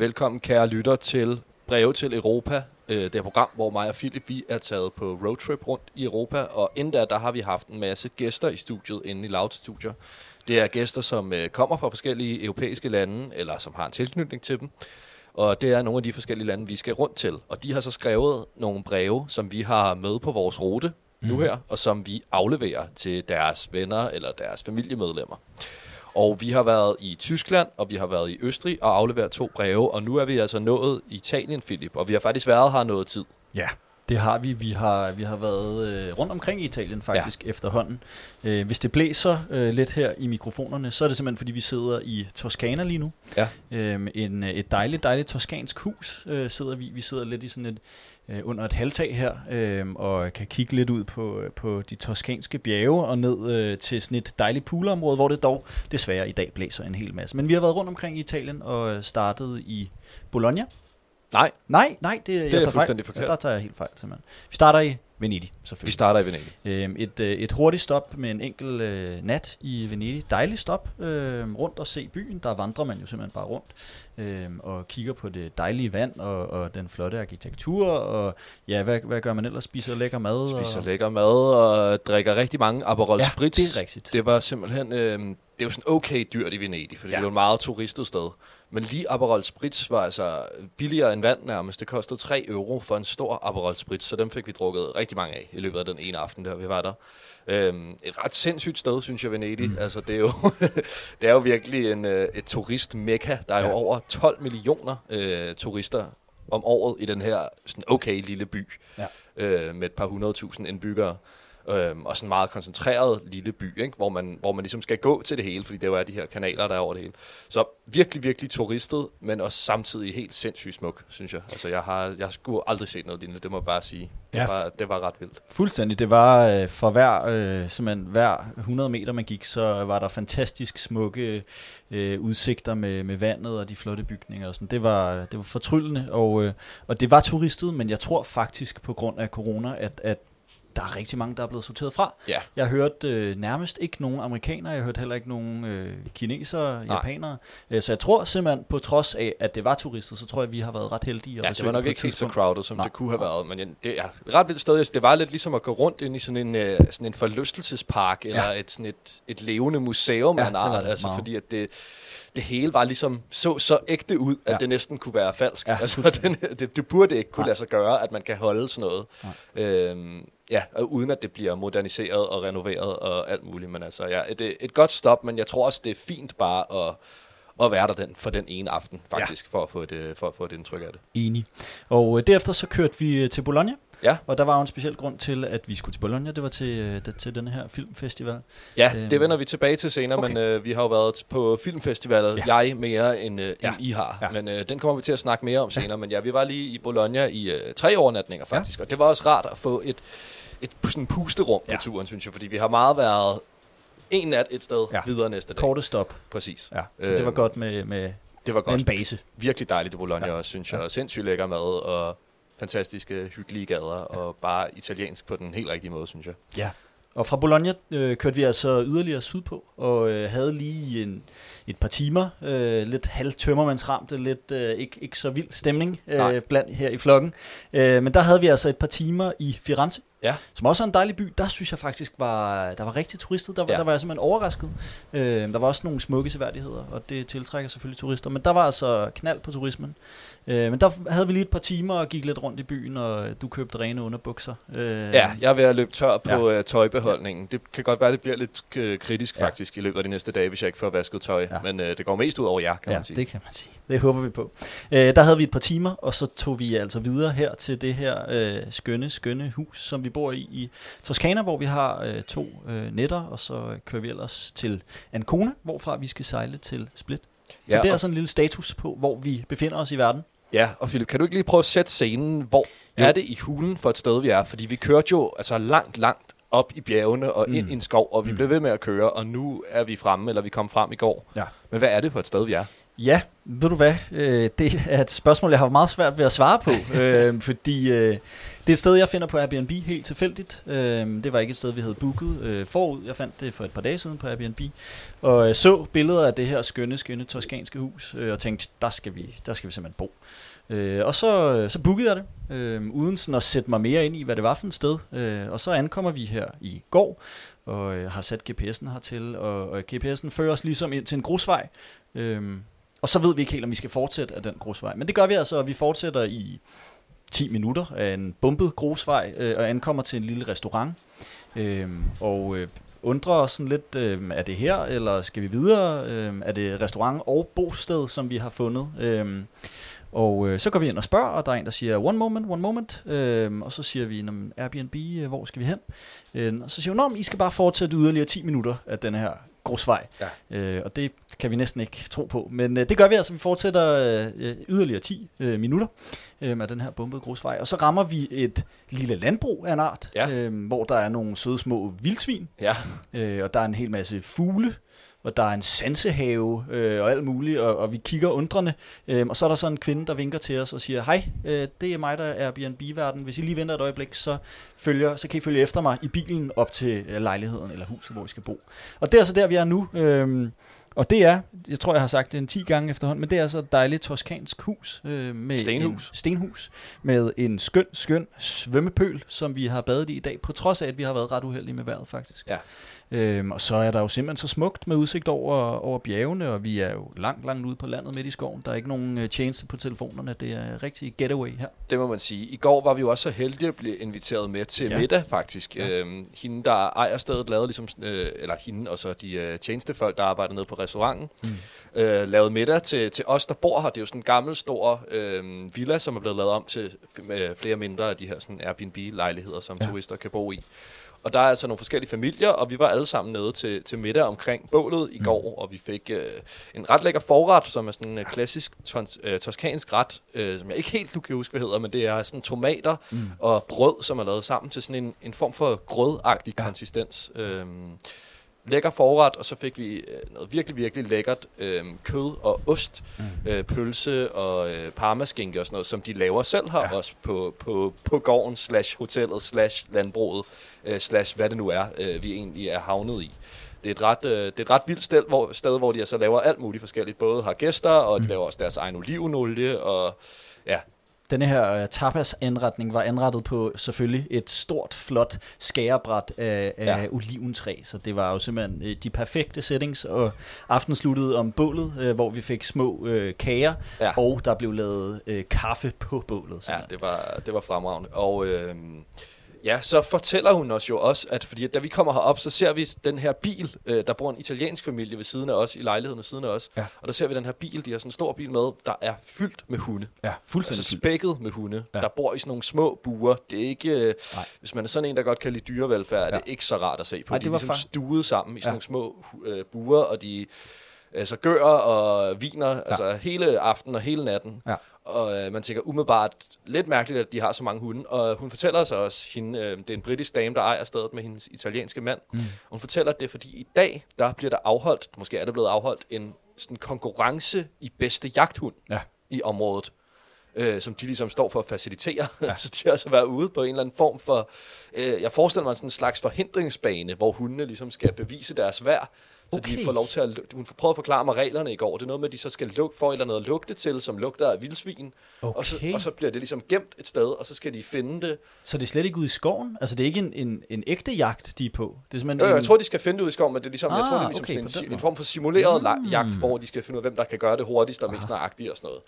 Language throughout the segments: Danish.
Velkommen, kære lytter, til Breve til Europa. Øh, Det er program, hvor mig og Philip vi er taget på roadtrip rundt i Europa. Og inden der, der har vi haft en masse gæster i studiet inde i Loud Studio. Det er gæster, som øh, kommer fra forskellige europæiske lande, eller som har en tilknytning til dem. Og det er nogle af de forskellige lande, vi skal rundt til. Og de har så skrevet nogle breve, som vi har med på vores rute nu her, og som vi afleverer til deres venner eller deres familiemedlemmer. Og vi har været i Tyskland, og vi har været i Østrig og afleveret to breve, og nu er vi altså nået Italien, Philip, og vi har faktisk været her noget tid. Ja, det har vi. Vi har, vi har været øh, rundt omkring i Italien faktisk ja. efterhånden. Øh, hvis det blæser øh, lidt her i mikrofonerne, så er det simpelthen fordi, vi sidder i Toskana lige nu. Ja. Øh, en, et dejligt, dejligt toskansk hus øh, sidder vi. Vi sidder lidt i sådan et, øh, under et halvtag her, øh, og kan kigge lidt ud på, øh, på de toskanske bjerge og ned øh, til sådan et dejligt poolområde, hvor det dog desværre i dag blæser en hel masse. Men vi har været rundt omkring i Italien og øh, startet i Bologna. Nej, Nej, nej, det, jeg er tager fejl. fuldstændig forkert. Ja, der tager jeg helt fejl, simpelthen. Vi starter i Venedig, vi selvfølgelig. starter i Venedig. Øhm, et, øh, et hurtigt stop med en enkel øh, nat i Venedig. Dejligt stop. Øh, rundt og se byen. Der vandrer man jo simpelthen bare rundt. Øh, og kigger på det dejlige vand og, og den flotte arkitektur. Og ja, hvad, hvad gør man ellers? Spiser lækker mad? Spiser og, lækker mad og drikker rigtig mange Aperol Ja, Spritz. det er rigtigt. Det var simpelthen, øh, det er jo sådan okay dyrt i Venedig, fordi ja. Det er jo et meget turistet sted. Men lige Aperol Spritz var altså billigere end vand nærmest. Det kostede 3 euro for en stor Aperol Spritz, så dem fik vi drukket rigtig mange af i løbet af den ene aften, der vi var der. Øhm, et ret sindssygt sted, synes jeg, Venedig. Mm. Altså, det er jo, det er jo virkelig en, øh, et turistmekka. Der er ja. jo Ja. over 12 millioner øh, turister om året i den her sådan okay lille by Ja. øh, med et par hundredtusind indbyggere. Øhm, og sådan en meget koncentreret lille by, ikke? Hvor, man, hvor man ligesom skal gå til det hele, fordi det jo er de her kanaler, der er over det hele. Så virkelig, virkelig turistet, men også samtidig helt sindssygt smuk, synes jeg. Altså, jeg har, jeg har sgu aldrig set noget lignende, det må jeg bare sige. Det, Ja. var, det var ret vildt. Fuldstændig. Det var øh, for hver, øh, simpelthen hver 100 meter man gik, så var der fantastisk smukke øh, udsigter med, med vandet og de flotte bygninger og sådan. Det var, det var fortryllende, og, øh, og det var turistet, men jeg tror faktisk på grund af corona, at, at der er rigtig mange, der er blevet sorteret fra. Ja. Jeg har hørt øh, nærmest ikke nogen amerikanere, jeg har hørt heller ikke nogen øh, kinesere, Nej. japanere. Øh, så jeg tror simpelthen, på trods af, at det var turistet, så tror jeg, vi har været ret heldige. at Ja, det var nok ikke helt så crowded, som Nej. det kunne have været. Men det er et ret vildt sted. Altså, Det var lidt ligesom at gå rundt ind i sådan en, øh, sådan en forlystelsespark, eller Ja. et, sådan et, et levende museum Ja, af en art. Altså, meget. fordi at det, det hele var ligesom så, så ægte ud, at Ja. det næsten kunne være falsk. Ja, altså, den, det, det burde ikke kunne Nej. lade sig gøre, at man kan holde sådan noget. Øhm, ja, og uden at det bliver moderniseret og renoveret og alt muligt. Men altså, ja, et, et godt stop, men jeg tror også, det er fint bare at, at være der den, for den ene aften, faktisk, ja. for, at få et, øh, for at få et indtryk af det. Enig. Og øh, derefter så kørte vi øh, til Bologna. Ja. Og der var jo en speciel grund til, at vi skulle til Bologna. Det var til, øh, til den her filmfestival. Ja, Øhm, det vender vi tilbage til senere, okay. men øh, vi har jo været på filmfestivalet, ja. Ja. jeg mere end, øh, Ja. end I har. Ja. Ja. Men øh, den kommer vi til at snakke mere om senere. Men ja, vi var lige i Bologna i øh, tre overnatninger faktisk, ja. og det var også rart at få et, et sådan pusterum på Ja. turen, synes jeg, fordi vi har meget været en nat et sted, ja. Ja. videre næste dag. Korte stop. Præcis. Ja, så det var Øhm, godt med, med, Det var godt. en base. Virkelig dejligt i Bologna ja. Ja. også, synes jeg. Ja. Sindssygt lækker mad og fantastiske, hyggelige gader, ja. og bare italiensk på den helt rigtige måde, synes jeg. Ja. Og fra Bologna øh, kørte vi altså yderligere sydpå, og øh, havde lige en, et par timer, øh, lidt halvtømmermandsramte, lidt øh, ikke, ikke så vild stemning Nej. øh, blandt her i flokken. Øh, men der havde vi altså et par timer i Firenze, Ja. som også er en dejlig by. Der synes jeg faktisk, var, der var rigtig turistet. Der var, Ja. der var jeg simpelthen overrasket. Øh, der var også nogle smukke seværdigheder, og det tiltrækker selvfølgelig turister. Men der var altså knald på turismen. Øh, men der havde vi lige et par timer og gik lidt rundt i byen, og du købte rene underbukser. Øh, Ja, jeg er ved at løbe tør på ja. Ja. tøjbeholdningen. Det kan godt være, det bliver lidt øh, kritisk Ja. faktisk i løbet af de næste dage, hvis jeg ikke får vasket tøj. Ja. Men øh, det går mest ud over jer, kan ja, man sige. det kan man sige. Det håber vi på. Øh, der havde vi et par timer, og så tog vi altså videre her til det her øh, skønne, skønne hus, som vi bor i i Toskana, hvor vi har øh, to øh, netter, og så kører vi ellers til Ancona, hvorfra vi skal sejle til Split. Så Ja, det er altså en lille status på, hvor vi befinder os i verden. Ja, og Philip, kan du ikke lige prøve at sætte scenen? Hvor jo. Er det i hulen for et sted, vi er? Fordi vi kørte jo altså langt, langt op i bjergene og ind Mm. i en skov, og vi Mm. blev ved med at køre, og nu er vi fremme, eller vi kom frem i går. Ja. Men hvad er det for et sted, vi er? Ja, ved du hvad? Øh, det er et spørgsmål, jeg har meget svært ved at svare på, øh, fordi øh, det er et sted, jeg finder på Airbnb helt tilfældigt. Øh, det var ikke et sted, vi havde booket øh, forud. Jeg fandt det for et par dage siden på Airbnb, og øh, så billeder af det her skønne, skønne toskanske hus, øh, og tænkte, der skal vi, der skal vi simpelthen bo. Øh, og så, så bookede jeg det, øh, uden sådan at sætte mig mere ind i, hvad det var for et sted. Øh, og så ankommer vi her i går, og øh, har sat GPS'en hertil, og, og GPS'en fører os ligesom ind til en grusvej. Øh, og så ved vi ikke helt, om vi skal fortsætte af den grusvej. Men det gør vi altså, og vi fortsætter i 10 minutter af en bumpet grusvej, øh, og ankommer til en lille restaurant. Øh, og øh, undrer os sådan lidt, øh, er det her, eller skal vi videre? Øh, er det restaurant og bosted, som vi har fundet? Øh, og øh, så går vi ind og spørger, og der er en, der siger, one moment, one moment. Øh, og så siger vi, Airbnb, øh, hvor skal vi hen? Øh, og så siger hun, I skal bare fortsætte yderligere 10 minutter af den her grusvej. Ja. Øh, og det kan vi næsten ikke tro på. Men øh, det gør vi altså. Vi fortsætter øh, yderligere 10 øh, minutter øh, med den her bombede grusvej. Og så rammer vi et lille landbrug af en art, ja. øh, hvor der er nogle søde små vildsvin. Ja. Øh, og der er en hel masse fugle og der er en sansehave øh, og alt muligt, og, og vi kigger undrende, øh, og så er der så en kvinde, der vinker til os og siger, hej, øh, det er mig, der er Airbnb-verden. Hvis I lige venter et øjeblik, så, følger, så kan I følge efter mig i bilen op til øh, lejligheden eller huset, hvor I skal bo. Og det er så der, vi er nu. Øh, og det er, jeg tror, jeg har sagt det en 10 gange efterhånden, men det er altså et dejligt toskansk hus. Øh, med stenhus. En stenhus. Med en skøn, skøn svømmepøl, som vi har badet i i dag, på trods af, at vi har været ret uheldige med vejret faktisk. Ja. Øhm, og så er der jo simpelthen så smukt med udsigt over, over bjergene, og vi er jo langt, langt ude på landet midt i skoven. Der er ikke nogen uh, tjeneste på telefonerne. Det er rigtig getaway her. Det må man sige. I går var vi jo også så heldige at blive inviteret med til ja. middag, faktisk. Ja. Øhm, hende, der ejer stedet, lavede ligesom, øh, eller hende og så de øh, tjenestefolk, der arbejder nede på restauranten, mm. øh, lavede middag til, til os, der bor her. Det er jo sådan en gammel, stor øh, villa, som er blevet lavet om til øh, flere mindre af de her sådan Airbnb-lejligheder, som ja. turister kan bo i. Og der er altså nogle forskellige familier, og vi var alle sammen nede til, til middag omkring bålet i mm. går, og vi fik øh, en ret lækker forret, som er sådan en klassisk tons, øh, toskansk ret, øh, som jeg ikke helt nu kan huske, hvad hedder, men det er sådan tomater mm. og brød, som er lavet sammen til sådan en, en form for grødagtig ja. konsistens. Øh, lækker forret, og så fik vi øh, noget virkelig, virkelig lækkert øh, kød og ost, mm. øh, pølse og øh, parmaskinke og sådan noget, som de laver selv her, ja. også på, på, på gården, slash hotellet, slash landbruget, øh, slash hvad det nu er, øh, vi egentlig er havnet i. Det er et ret, øh, det er et ret vildt sted hvor, sted, hvor de altså laver alt muligt forskelligt. Både har gæster, og mm. de laver også deres egen olivenolie, og ja, denne her uh, tapas-anretning var anrettet på selvfølgelig et stort, flot skærebræt af, af ja. oliventræ, så det var jo simpelthen uh, de perfekte settings, og aften sluttede om bålet, uh, hvor vi fik små uh, kager, ja. og der blev lavet uh, kaffe på bålet. Simpelthen. Ja, det var, det var fremragende. Og... Uh, Ja, så fortæller hun os jo også, at fordi at da vi kommer herop, så ser vi den her bil, øh, der bor en italiensk familie ved siden af os, i lejligheden ved siden af os. Ja. Og der ser vi den her bil, de har sådan en stor bil med, der er fyldt med hunde. Ja, fuldstændig Altså spækket med hunde, ja. der bor i sådan nogle små buer. Det er ikke, øh, hvis man er sådan en, der godt kan lide dyrevelfærd, ja. er det ikke så rart at se på. Ej, de er ligesom stuet sammen i sådan ja. nogle små øh, buer, og de altså gør og viner, ja. altså hele aften og hele natten. Ja. Og øh, man tænker umiddelbart lidt mærkeligt, at de har så mange hunde. Og hun fortæller os også, hende, øh, det er en britisk dame, der ejer stedet med hendes italienske mand. Mm. Og hun fortæller, at det fordi i dag, der bliver der afholdt, måske er der blevet afholdt, en sådan konkurrence i bedste jagthund ja. i området. Øh, som de ligesom står for at facilitere. Ja. så de har altså været ude på en eller anden form for, øh, jeg forestiller mig sådan en slags forhindringsbane, hvor hundene ligesom skal bevise deres værd så okay. de får lov til at... Hun prøvet at forklare mig reglerne i går. Det er noget med, at de så skal luk, få eller noget at lugte til, som lugter af vildsvin. Okay. Og, så, og så bliver det ligesom gemt et sted, og så skal de finde det. Så det er slet ikke ude i skoven? Altså det er ikke en, en, en ægte jagt, de er på? Det er jo, jo, jeg tror, de skal finde det ude i skoven, men det er ligesom, ah, jeg tror, det er ligesom okay, sådan en, en, form for simuleret mm. jagt, hvor de skal finde ud af, hvem der kan gøre det hurtigst og mest nøjagtigt og sådan noget.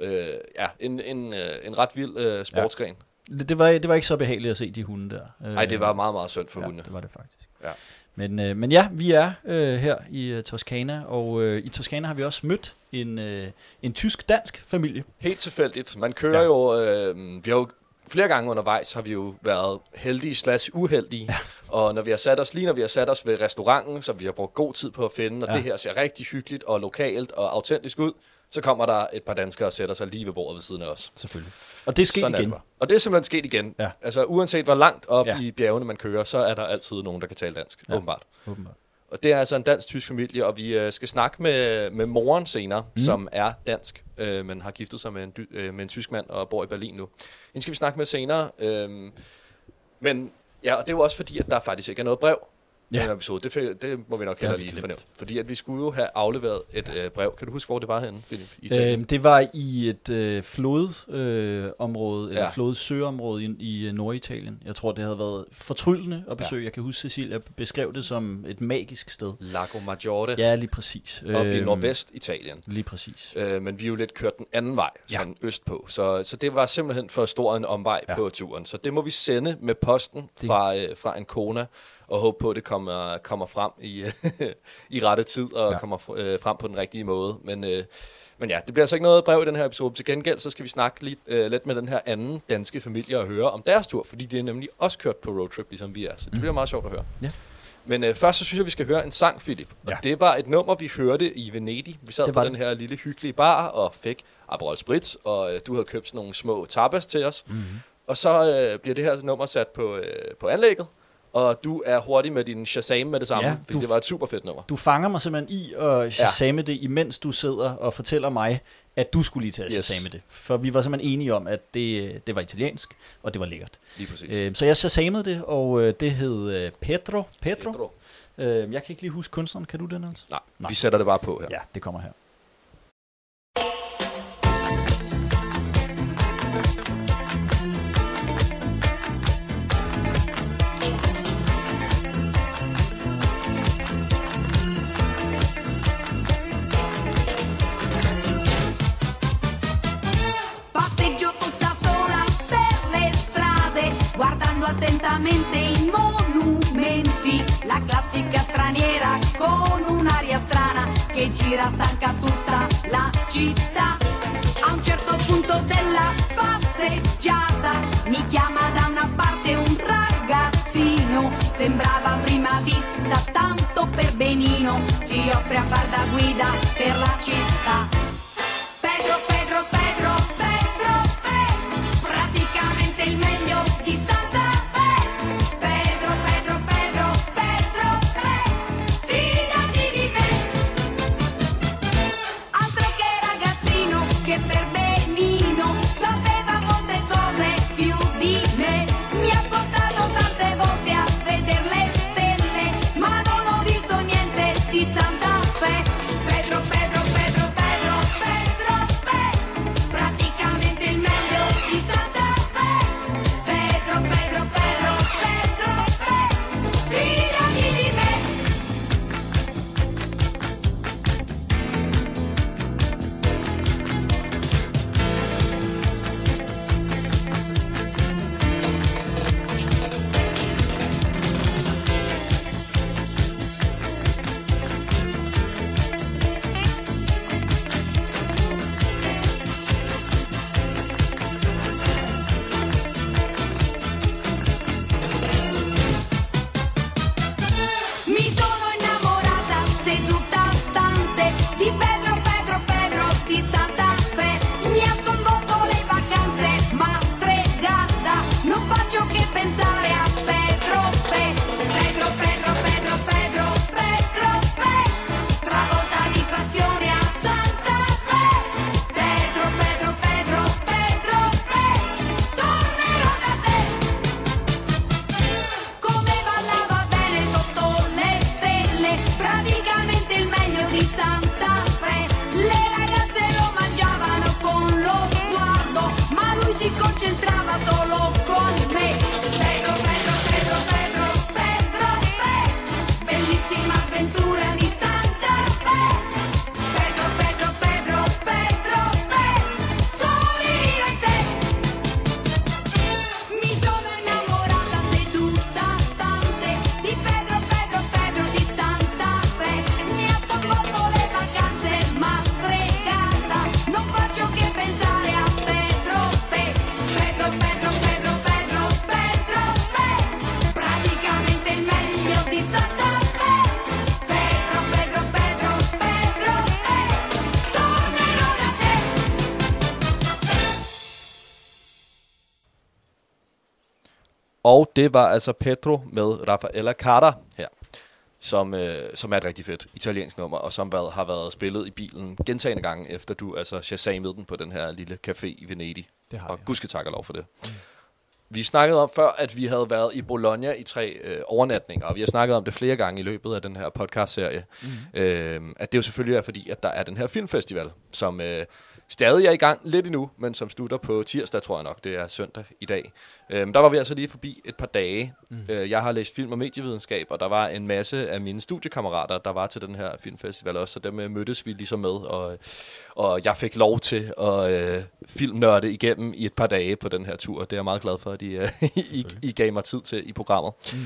Øh, ja, en, en, øh, en ret vild øh, sportsgren. Ja. Det, det, var, det var ikke så behageligt at se de hunde der. Nej, det var meget, meget synd for ja, hunde. det var det faktisk. Ja. Men, øh, men ja, vi er øh, her i øh, Toskana, og øh, i Toskana har vi også mødt en, øh, en tysk-dansk familie. Helt tilfældigt. Man kører ja. jo, øh, vi har jo flere gange undervejs har vi jo været heldige slash uheldige. Ja. Og når vi har sat os, lige når vi har sat os ved restauranten, som vi har brugt god tid på at finde, og ja. det her ser rigtig hyggeligt og lokalt og autentisk ud, så kommer der et par danskere og sætter sig lige ved bordet ved siden af os. Selvfølgelig. Og det er sket Sådan igen. Er det. Og det er simpelthen sket igen. Ja. Altså uanset hvor langt op ja. i bjergene man kører, så er der altid nogen, der kan tale dansk, ja. åbenbart. åbenbart. Og det er altså en dansk-tysk familie, og vi øh, skal snakke med, med moren senere, mm. som er dansk, øh, men har giftet sig med en, dy- øh, med en tysk mand og bor i Berlin nu. Hende skal vi snakke med senere. Øh, men ja, og det er jo også fordi, at der faktisk ikke er noget brev Ja. ja. den her episode. Det, fe- det må vi nok heller lige fornævne. Fordi at vi skulle jo have afleveret et øh, brev. Kan du huske, hvor det var henne, Philip? I? Øhm, det var i et øh, flodområde, øh, område, eller Ja. flodsøområde i, i øh, Norditalien. Jeg tror, det havde været fortryllende at besøge. Ja. Jeg kan huske, Cecilia beskrev det som et magisk sted. Lago Maggiore, ja, Ja, lige præcis. oppe i Øhm, Nordvest-Italien. Lige præcis. Øh, men vi er jo lidt kørt den anden vej, Ja. sådan østpå. Så, så det var simpelthen for stor en omvej Ja. ja. på turen. Så det må vi sende med posten Det- fra, øh, fra Ancona, og håbe på, at det kommer, kommer frem i, i rette tid, og Ja. kommer øh, frem på den rigtige måde. Men, øh, men ja, det bliver altså ikke noget brev i den her episode. Til gengæld, så skal vi snakke lidt, øh, lidt med den her anden danske familie og høre om deres tur, fordi det er nemlig også kørt på roadtrip, ligesom vi er. Så det bliver meget sjovt at høre. Ja. Men øh, først så synes jeg, vi skal høre en sang, Philip. Og Ja. det var et nummer, vi hørte i Venedig. Vi sad på den det. her lille hyggelige bar og fik Aperol Spritz, og øh, du havde købt sådan nogle små tapas til os. Mm-hmm. Og så øh, bliver det her nummer sat på, øh, på anlægget, og du er hurtig med din Shazam med det samme, Ja, ja, fordi det var et super fedt nummer. Du fanger mig simpelthen i at shazame det, imens du sidder og fortæller mig, at du skulle lige at Yes. shazame det. For vi var simpelthen enige om, at det, det var italiensk, og det var lækkert. Lige præcis. Øh, så jeg shazamede det, og øh, det hed øh, Pedro. Pedro. Pedro. Øh, jeg kan ikke lige huske kunstneren. Kan du det, Niels? Nej, Nej. vi sætter det bare på her. Ja, det kommer her. Guardando attentamente i monumenti. La classica straniera con un'aria strana che gira stanca det var altså Pedro med Rafaela Carter her. som, øh, som er et rigtig fedt italiensk nummer, og som været, har været spillet i bilen gentagende gange, efter du altså shazamede den på den her lille café i Venedig. Det har Og vi. gud skal takke og lov for det. Mm. Vi snakkede om før, at vi havde været i Bologna i tre øh, overnatninger, og vi har snakket om det flere gange i løbet af den her podcast-serie. Mm. Øh, at det jo selvfølgelig er fordi, at der er den her filmfestival, som øh, stadig er i gang lidt endnu, men som slutter på tirsdag, tror jeg nok. Det er søndag i dag. Øh, der var vi altså lige forbi et par dage. Mm. Øh, jeg har læst film og medievidenskab, og der var en masse af mine studiekammerater, der var til den her filmfestival også, så dem øh, mødtes vi ligesom med, og, og jeg fik lov til at øh, filmnørde igennem i et par dage på den her tur. Det er jeg meget glad for, at I, øh, I, I gav mig tid til i programmet. Mm.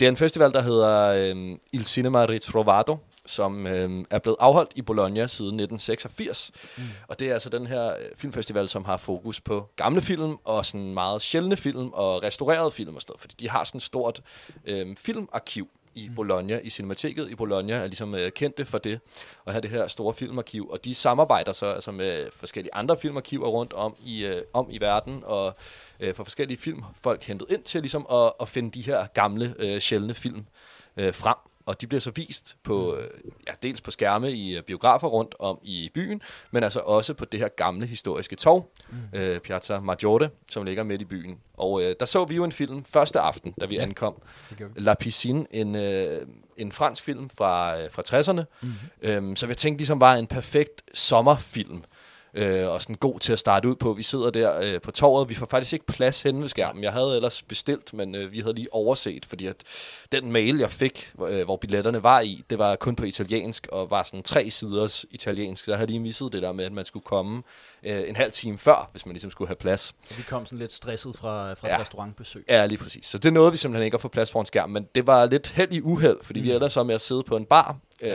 Det er en festival, der hedder øh, Il Cinema Ritrovato, som øh, er blevet afholdt i Bologna siden 1986. Mm. Og det er altså den her øh, filmfestival, som har fokus på gamle film og sådan meget sjældne film og restaurerede film og sådan noget, fordi de har sådan et stort øh, filmarkiv i Bologna, i Cinemateket i Bologna, er ligesom øh, kendte for det, at have det her store filmarkiv, og de samarbejder så altså med forskellige andre filmarkiver rundt om i, øh, om i verden, og øh, for forskellige filmfolk hentet ind til ligesom at, at finde de her gamle, øh, sjældne film øh, frem. Og de bliver så vist på, øh, ja, dels på skærme i øh, biografer rundt om i byen, men altså også på det her gamle historiske torv, mm. øh, Piazza Maggiore, som ligger midt i byen. Og øh, der så vi jo en film første aften, da vi ja, ankom. La Piscine, en, øh, en fransk film fra, øh, fra 60'erne, mm-hmm. øhm, som jeg tænkte ligesom var en perfekt sommerfilm. Øh, og sådan god til at starte ud på. Vi sidder der øh, på torvet. Vi får faktisk ikke plads henne ved skærmen. Jeg havde ellers bestilt, men øh, vi havde lige overset, fordi at den mail, jeg fik, øh, hvor billetterne var i, det var kun på italiensk, og var sådan tre siders italiensk. Så jeg havde lige misset det der med, at man skulle komme øh, en halv time før, hvis man ligesom skulle have plads. Så vi kom sådan lidt stresset fra, fra Ja. et restaurantbesøg. Ja, lige præcis. Så det nåede vi simpelthen ikke at få plads foran skærmen, men det var lidt held i uheld, fordi mm. vi ellers så med at sidde på en bar, øh,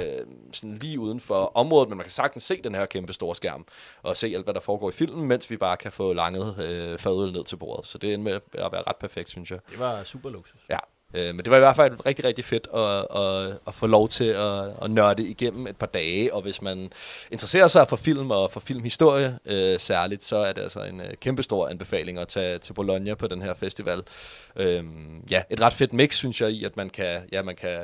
sådan lige uden for området, men man kan sagtens se den her kæmpe store skærm, og se alt, hvad der foregår i filmen, mens vi bare kan få langet øh, fadøl ned til bordet. Så det endte med at være ret perfekt, synes jeg. Det var super luksus. Ja. Øh, men det var i hvert fald rigtig, rigtig fedt at, at, at få lov til at, at nørde igennem et par dage, og hvis man interesserer sig for film og for filmhistorie øh, særligt, så er det altså en øh, kæmpestor anbefaling at tage til Bologna på den her festival. Øhm, ja, et ret fedt mix, synes jeg, i at man kan, ja, man kan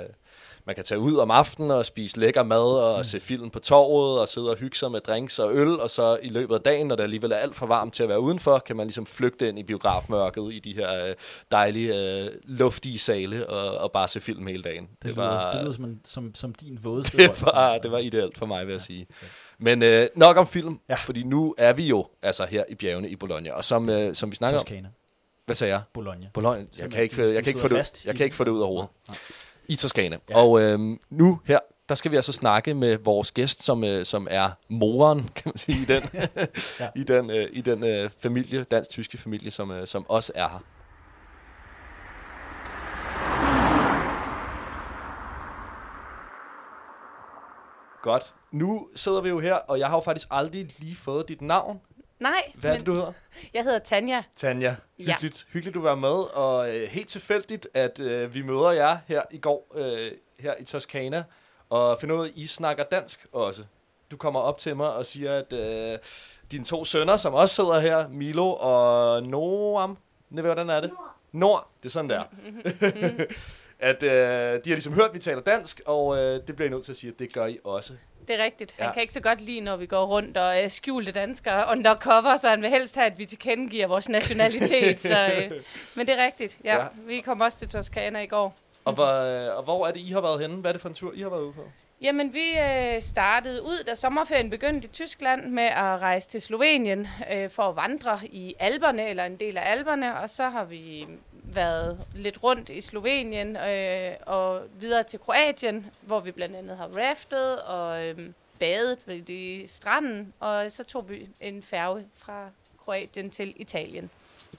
man kan tage ud om aftenen og spise lækker mad og mm. se film på torvet og sidde og hygge sig med drinks og øl, og så i løbet af dagen, når det alligevel er alt for varmt til at være udenfor, kan man ligesom flygte ind i biografmørket i de her øh, dejlige, øh, luftige sale og, og bare se film hele dagen. Det, det, lyder, det lyder som, som, som din vådeste det var, det var ideelt for mig, vil jeg sige. Men øh, nok om film, Ja. ja. fordi nu er vi jo altså her i bjergene i Bologna, og som, øh, som vi snakker om... Toskana. Hvad sagde jeg? Bologna. Bologna. Jeg kan ikke, jeg kan ikke, få det, jeg kan ikke få det ud af hovedet. Nej. I Toskana. Ja. Og øhm, nu her, der skal vi altså snakke med vores gæst, som, øh, som er moren, kan man sige, i den, ja. i den, øh, i den øh, familie, dansk-tyske familie, som, øh, som også er her. Godt. Nu sidder vi jo her, og jeg har jo faktisk aldrig lige fået dit navn. Nej, Hvad er men det, du hedder? jeg hedder Tanja. Tanja, Ja. hyggeligt, hyggeligt du var med, og øh, helt tilfældigt, at øh, vi møder jer her i går, øh, her i Toskana, og finder ud af, at I snakker dansk også. Du kommer op til mig og siger, at øh, dine to sønner, som også sidder her, Milo og Noam, hvordan er det? Nord. Nord, det er sådan der. at øh, de har ligesom hørt, at vi taler dansk, og øh, det bliver I nødt til at sige, at det gør I også. Det er rigtigt. Han Ja. kan ikke så godt lide, når vi går rundt og øh, skjulte danskere undercover, så han vil helst have, at vi tilkendegiver vores nationalitet. så, øh, men det er rigtigt. Ja, Ja. Vi kom også til Toskana i går. Og, hvor, øh, og hvor er det, I har været henne? Hvad er det for en tur, I har været ude på? Jamen, vi øh, startede ud, da sommerferien begyndte i Tyskland, med at rejse til Slovenien øh, for at vandre i Alperne, eller en del af Alperne, og så har vi været lidt rundt i Slovenien øh, og videre til Kroatien, hvor vi blandt andet har raftet og øh, badet ved i stranden, og så tog vi en færge fra Kroatien til Italien.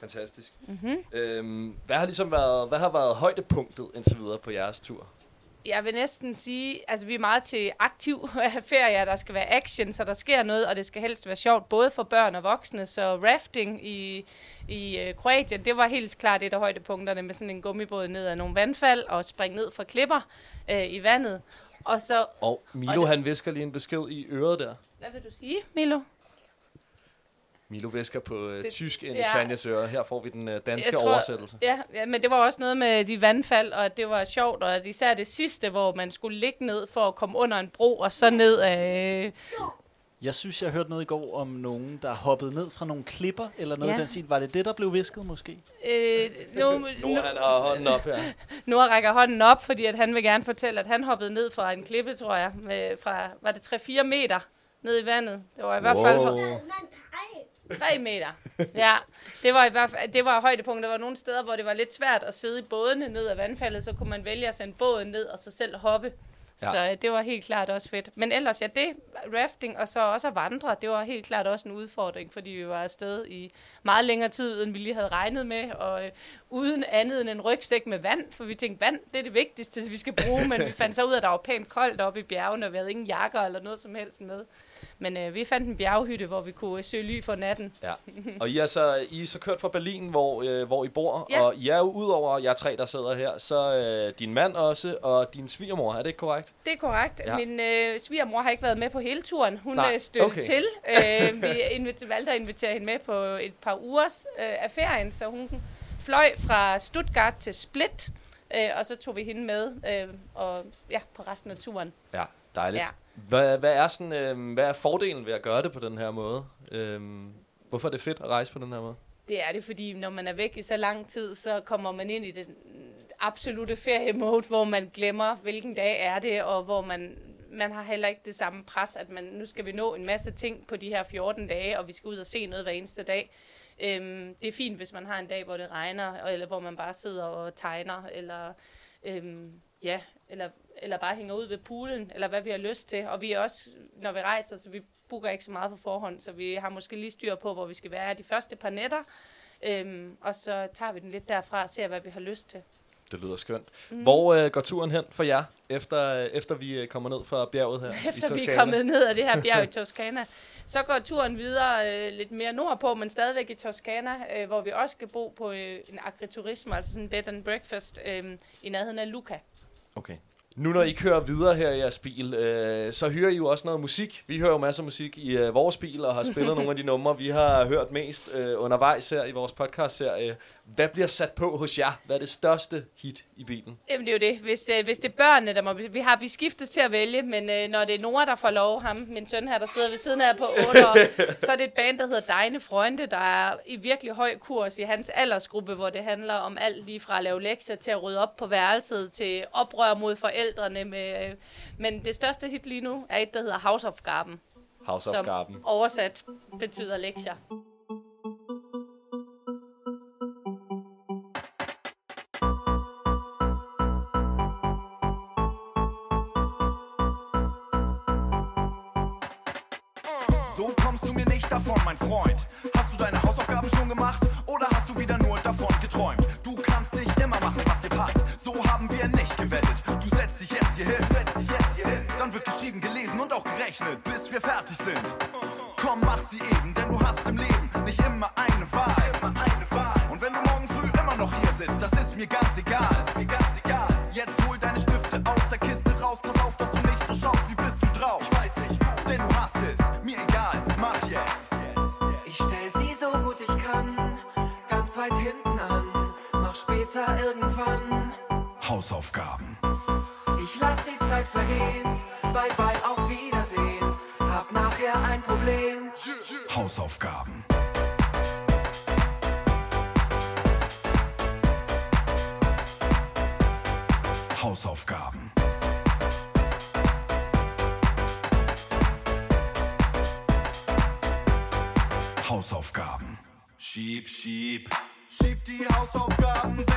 Fantastisk. Mm-hmm. Øhm, hvad har ligesom været, hvad har været højdepunktet indtil videre på jeres tur? Jeg vil næsten sige, altså vi er meget til aktiv ferie, der skal være action, så der sker noget, og det skal helst være sjovt, både for børn og voksne. Så rafting i, i øh, Kroatien, det var helt klart et af højdepunkterne med sådan en gummibåd ned ad nogle vandfald og springe ned fra klipper øh, i vandet. Og så, Og Milo, det- han visker lige en besked i øret der. hvad vil du sige, Milo? Milo visker på øh, Det- tysk ind i ja. Tanjas øre. Her får vi den øh, danske Jeg tror- oversættelse. Ja, ja, men det var også noget med de vandfald, og at det var sjovt, og at især det sidste, hvor man skulle ligge ned for at komme under en bro, og så ned af... Jeg synes, jeg hørte noget i går om nogen, der hoppede ned fra nogle klipper, eller noget Ja. den stil. Var det det, der blev visket måske? Øh, nu, Nu har hånden op her. nu rækker hånden op, fordi at han vil gerne fortælle, at han hoppede ned fra en klippe, tror jeg, med, fra, var det 3-4 meter ned i vandet. Det var i hvert fald 3 meter. Ja, det var i hvert fald, det var højdepunktet. Der var nogle steder, hvor det var lidt svært at sidde i bådene ned ad vandfaldet, så kunne man vælge at sende båden ned og så selv hoppe. Ja. Så øh, det var helt klart også fedt. Men ellers, ja, det, rafting og så også at vandre, det var helt klart også en udfordring, fordi vi var afsted i meget længere tid, end vi lige havde regnet med, og øh, uden andet end en rygsæk med vand, for vi tænkte, vand, det er det vigtigste, vi skal bruge, men vi fandt så ud af, at der var pænt koldt oppe i bjergene, og vi havde ingen jakker eller noget som helst med. Men øh, vi fandt en bjerghytte, hvor vi kunne øh, søge ly for natten. Ja. Og I er, så, I er så kørt fra Berlin, hvor, øh, hvor I bor, Ja. og I er jo udover jer tre, der sidder her, så øh, din mand også, og din svigermor, er det ikke korrekt? Det er korrekt. Ja. Min øh, svigermor har ikke været med på hele turen. Hun Nej, Nej, støtte okay. til. Øh, vi valgte at invitere hende med på et par ugers øh, af ferien, så hun fløj fra Stuttgart til Split, øh, og så tog vi hende med øh, og, ja, på resten af turen. Ja, dejligt. Ja. Hvad, hvad, er sådan, øh, hvad er fordelen ved at gøre det på den her måde? Øhm, hvorfor er det fedt at rejse på den her måde? Det er det, fordi når man er væk i så lang tid, så kommer man ind i den absolute feriemode, hvor man glemmer, hvilken dag er det, og hvor man, man har heller ikke det samme pres, at man, nu skal vi nå en masse ting på de her 14 dage, og vi skal ud og se noget hver eneste dag. Øhm, det er fint, hvis man har en dag, hvor det regner, eller hvor man bare sidder og tegner, eller, øhm, ja, eller, eller bare hænger ud ved poolen, eller hvad vi har lyst til. Og vi er også, når vi rejser, så vi booker ikke så meget på forhånd, så vi har måske lige styr på, hvor vi skal være de første par nætter, øhm, og så tager vi den lidt derfra og ser, hvad vi har lyst til. Det lyder skønt. Mm. Hvor øh, går turen hen for jer, efter, øh, efter vi øh, kommer ned fra bjerget her i Efter vi Toskana? er kommet ned ad det her bjerg i Toskana. Så går turen videre øh, lidt mere nordpå, men stadigvæk i Toskana, øh, hvor vi også skal bo på øh, en agriturisme, altså sådan en bed and breakfast øh, i nærheden af Luca. Okay. Nu når I kører videre her i jeres bil, øh, så hører I jo også noget musik. Vi hører jo masser af musik i øh, vores bil og har spillet nogle af de numre, vi har hørt mest øh, undervejs her i vores podcast-serie. Hvad bliver sat på hos jer? Hvad er det største hit i bilen? Jamen det er jo det. Hvis, øh, hvis det er børnene, der må... Vi, har, vi skiftes til at vælge, men øh, når det er Nora, der får lov, ham, min søn her, der sidder ved siden af på 8 år, så er det et band, der hedder Deine Freunde, der er i virkelig høj kurs i hans aldersgruppe, hvor det handler om alt lige fra at lave lektier til at rydde op på værelset, til oprør mod forældrene. Med, øh, men det største hit lige nu er et, der hedder House of Garden, House of Garden. oversat betyder lektier. Mein Freund. Hast du deine Hausaufgaben schon gemacht oder hast du wieder nur davon geträumt? Du kannst nicht immer machen, was dir passt. So haben wir nicht gewettet. Du setzt dich jetzt hier hin, setzt dich jetzt hier hin. Dann wird geschrieben, gelesen und auch gerechnet, bis wir fertig sind. Komm, mach sie eben, denn du hast im Leben nicht immer eine Wahl. Immer eine Wahl. Und wenn du morgen früh immer noch hier sitzt, das ist mir ganz egal. Weit hinten an. Mach später irgendwann. Hausaufgaben. Ich lass die Zeit vergehen. Bye bye, auf Wiedersehen. Hab nachher ein Problem. Hausaufgaben. Hausaufgaben. Hausaufgaben. Schieb, schieb. Die Hausaufgaben